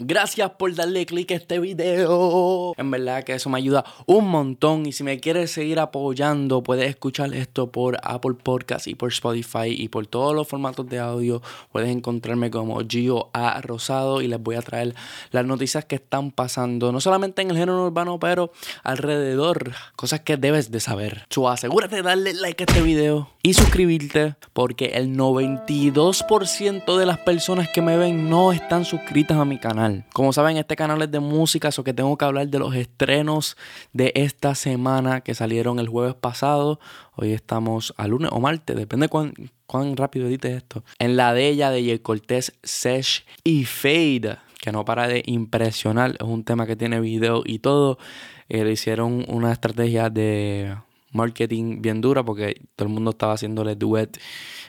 Gracias por darle click a este video. En verdad que eso me ayuda un montón. Y si me quieres seguir apoyando, puedes escuchar esto por Apple Podcast y por Spotify y por todos los formatos de audio. Puedes encontrarme como Gio A Rosado y les voy a traer las noticias que están pasando, no solamente en el género urbano, pero alrededor. Cosas que debes de saber. So, asegúrate de darle like a este video y suscribirte porque el 92% de las personas que me ven no están suscritas a mi canal. Como saben, este canal es de música, eso que tengo que hablar de los estrenos de esta semana que salieron el jueves pasado. Hoy estamos a lunes o martes, depende cuán, cuán rápido edite esto. En la de ella, de J. Cortés, Sesh y Fade, que no para de impresionar. Es un tema que tiene video y todo. Eh, le hicieron una estrategia de marketing bien dura porque todo el mundo estaba haciéndole duet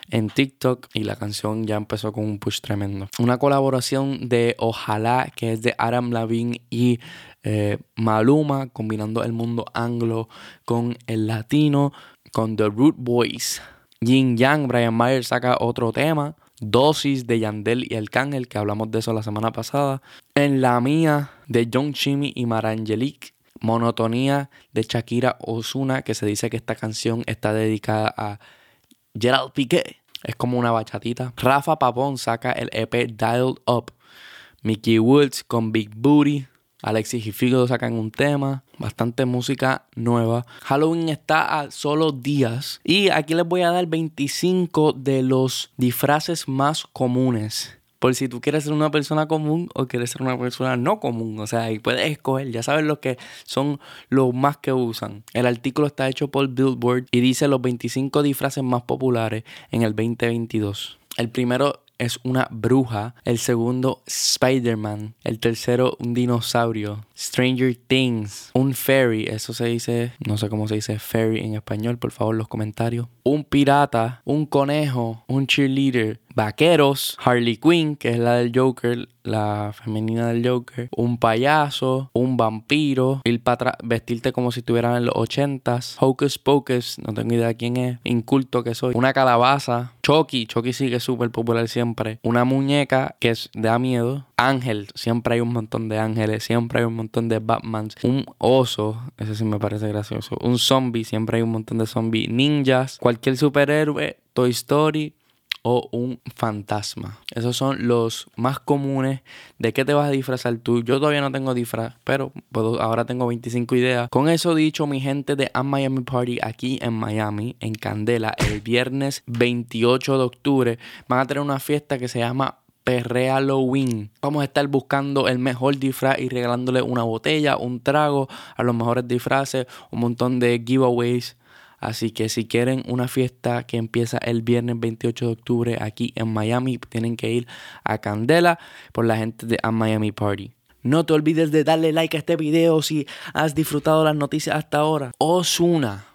en TikTok y la canción ya empezó con un push tremendo. Una colaboración de Ojalá que es de Adam Lavin y eh, Maluma combinando el mundo anglo con el latino con The Root Boys. Yin Yang, Brian Myers saca otro tema. Dosis de Yandel y El Cángel, que hablamos de eso la semana pasada. En la mía de John Chimmy y Marangelique. Monotonía de Shakira Osuna, que se dice que esta canción está dedicada a Gerald Piqué. Es como una bachatita. Rafa Papón saca el EP Dialed Up. Mickey Woods con Big Booty. Alexis y Figo sacan un tema. Bastante música nueva. Halloween está a solo días. Y aquí les voy a dar 25 de los disfraces más comunes por si tú quieres ser una persona común o quieres ser una persona no común. O sea, ahí puedes escoger, ya sabes lo que son los más que usan. El artículo está hecho por Billboard y dice los 25 disfraces más populares en el 2022. El primero es una bruja. El segundo, Spider-Man. El tercero, un dinosaurio. Stranger Things. Un fairy. Eso se dice, no sé cómo se dice fairy en español, por favor, los comentarios. Un pirata. Un conejo. Un cheerleader. Vaqueros. Harley Quinn, que es la del Joker la femenina del Joker, un payaso, un vampiro, ir para vestirte como si estuvieran en los ochentas, Hocus Pocus, no tengo idea de quién es, inculto que soy, una calabaza, Chucky, Chucky sigue súper popular siempre, una muñeca que es, da miedo, Ángel, siempre hay un montón de ángeles, siempre hay un montón de Batmans, un oso, ese sí me parece gracioso, un zombie, siempre hay un montón de zombies, ninjas, cualquier superhéroe, Toy Story, o un fantasma. Esos son los más comunes. ¿De qué te vas a disfrazar tú? Yo todavía no tengo disfraz, pero ahora tengo 25 ideas. Con eso dicho, mi gente de A Miami Party aquí en Miami, en Candela, el viernes 28 de octubre, van a tener una fiesta que se llama Perre Halloween. Vamos a estar buscando el mejor disfraz y regalándole una botella, un trago a los mejores disfraces, un montón de giveaways Así que si quieren una fiesta que empieza el viernes 28 de octubre aquí en Miami, tienen que ir a Candela por la gente de A Miami Party. No te olvides de darle like a este video si has disfrutado las noticias hasta ahora. Osuna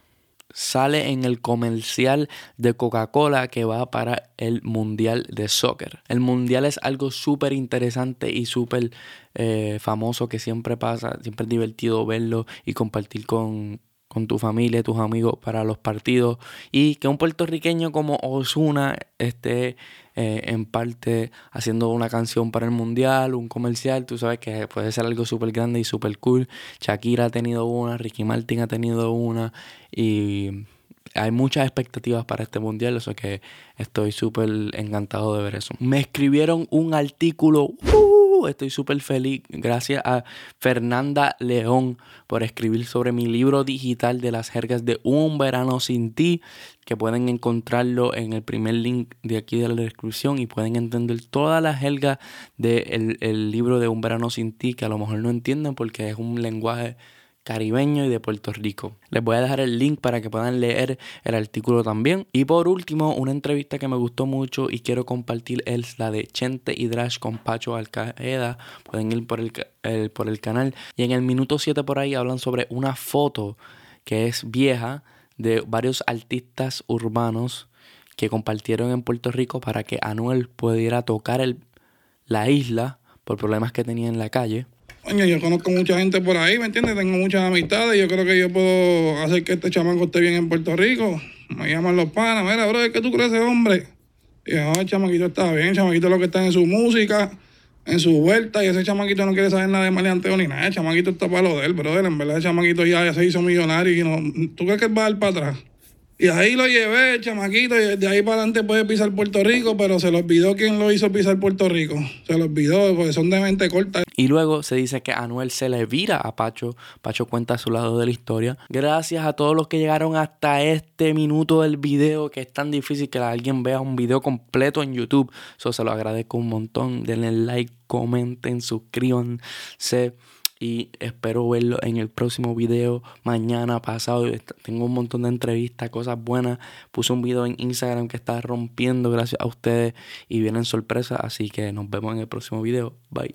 sale en el comercial de Coca-Cola que va para el Mundial de Soccer. El Mundial es algo súper interesante y súper eh, famoso que siempre pasa, siempre es divertido verlo y compartir con, con tu familia, tus amigos para los partidos y que un puertorriqueño como Osuna esté eh, en parte haciendo una canción para el mundial, un comercial, tú sabes que puede ser algo súper grande y súper cool. Shakira ha tenido una, Ricky Martin ha tenido una y hay muchas expectativas para este mundial, eso que estoy súper encantado de ver eso. Me escribieron un artículo. ¡uh! Estoy súper feliz. Gracias a Fernanda León por escribir sobre mi libro digital de las jergas de Un verano sin ti, que pueden encontrarlo en el primer link de aquí de la descripción y pueden entender todas las jergas del el libro de Un verano sin ti, que a lo mejor no entienden porque es un lenguaje caribeño y de Puerto Rico. Les voy a dejar el link para que puedan leer el artículo también. Y por último, una entrevista que me gustó mucho y quiero compartir es la de Chente y Drash con Pacho Alcaeda. Pueden ir por el, por el canal. Y en el minuto 7 por ahí hablan sobre una foto que es vieja de varios artistas urbanos que compartieron en Puerto Rico para que Anuel pudiera tocar el, la isla por problemas que tenía en la calle. Yo conozco mucha gente por ahí, ¿me entiendes? Tengo muchas amistades. Yo creo que yo puedo hacer que este chamaco esté bien en Puerto Rico. Me llaman los panas. Mira, bro, ¿qué tú crees hombre? Y yo, oh, el chamaquito está bien. El chamaquito lo que está en su música. en su vuelta y ese chamaquito no quiere saber nada de maleanteo ni nada. El chamaquito está para lo de él, brother. En verdad, el chamaquito ya, se hizo millonario y no. ¿Tú crees que va a dar para atrás? Y ahí lo llevé, chamaquito, y de ahí para adelante puede pisar Puerto Rico, pero se le olvidó quién lo hizo pisar Puerto Rico. Se lo olvidó, porque son de mente corta. Y luego se dice que Anuel se le vira a Pacho. Pacho cuenta su lado de la historia. Gracias a todos los que llegaron hasta este minuto del video, que es tan difícil que alguien vea un video completo en YouTube. Eso se lo agradezco un montón. Denle like, comenten, suscríbanse y espero verlo en el próximo video mañana pasado. Tengo un montón de entrevistas, cosas buenas. Puse un video en Instagram que está rompiendo gracias a ustedes y vienen sorpresas, así que nos vemos en el próximo video. Bye.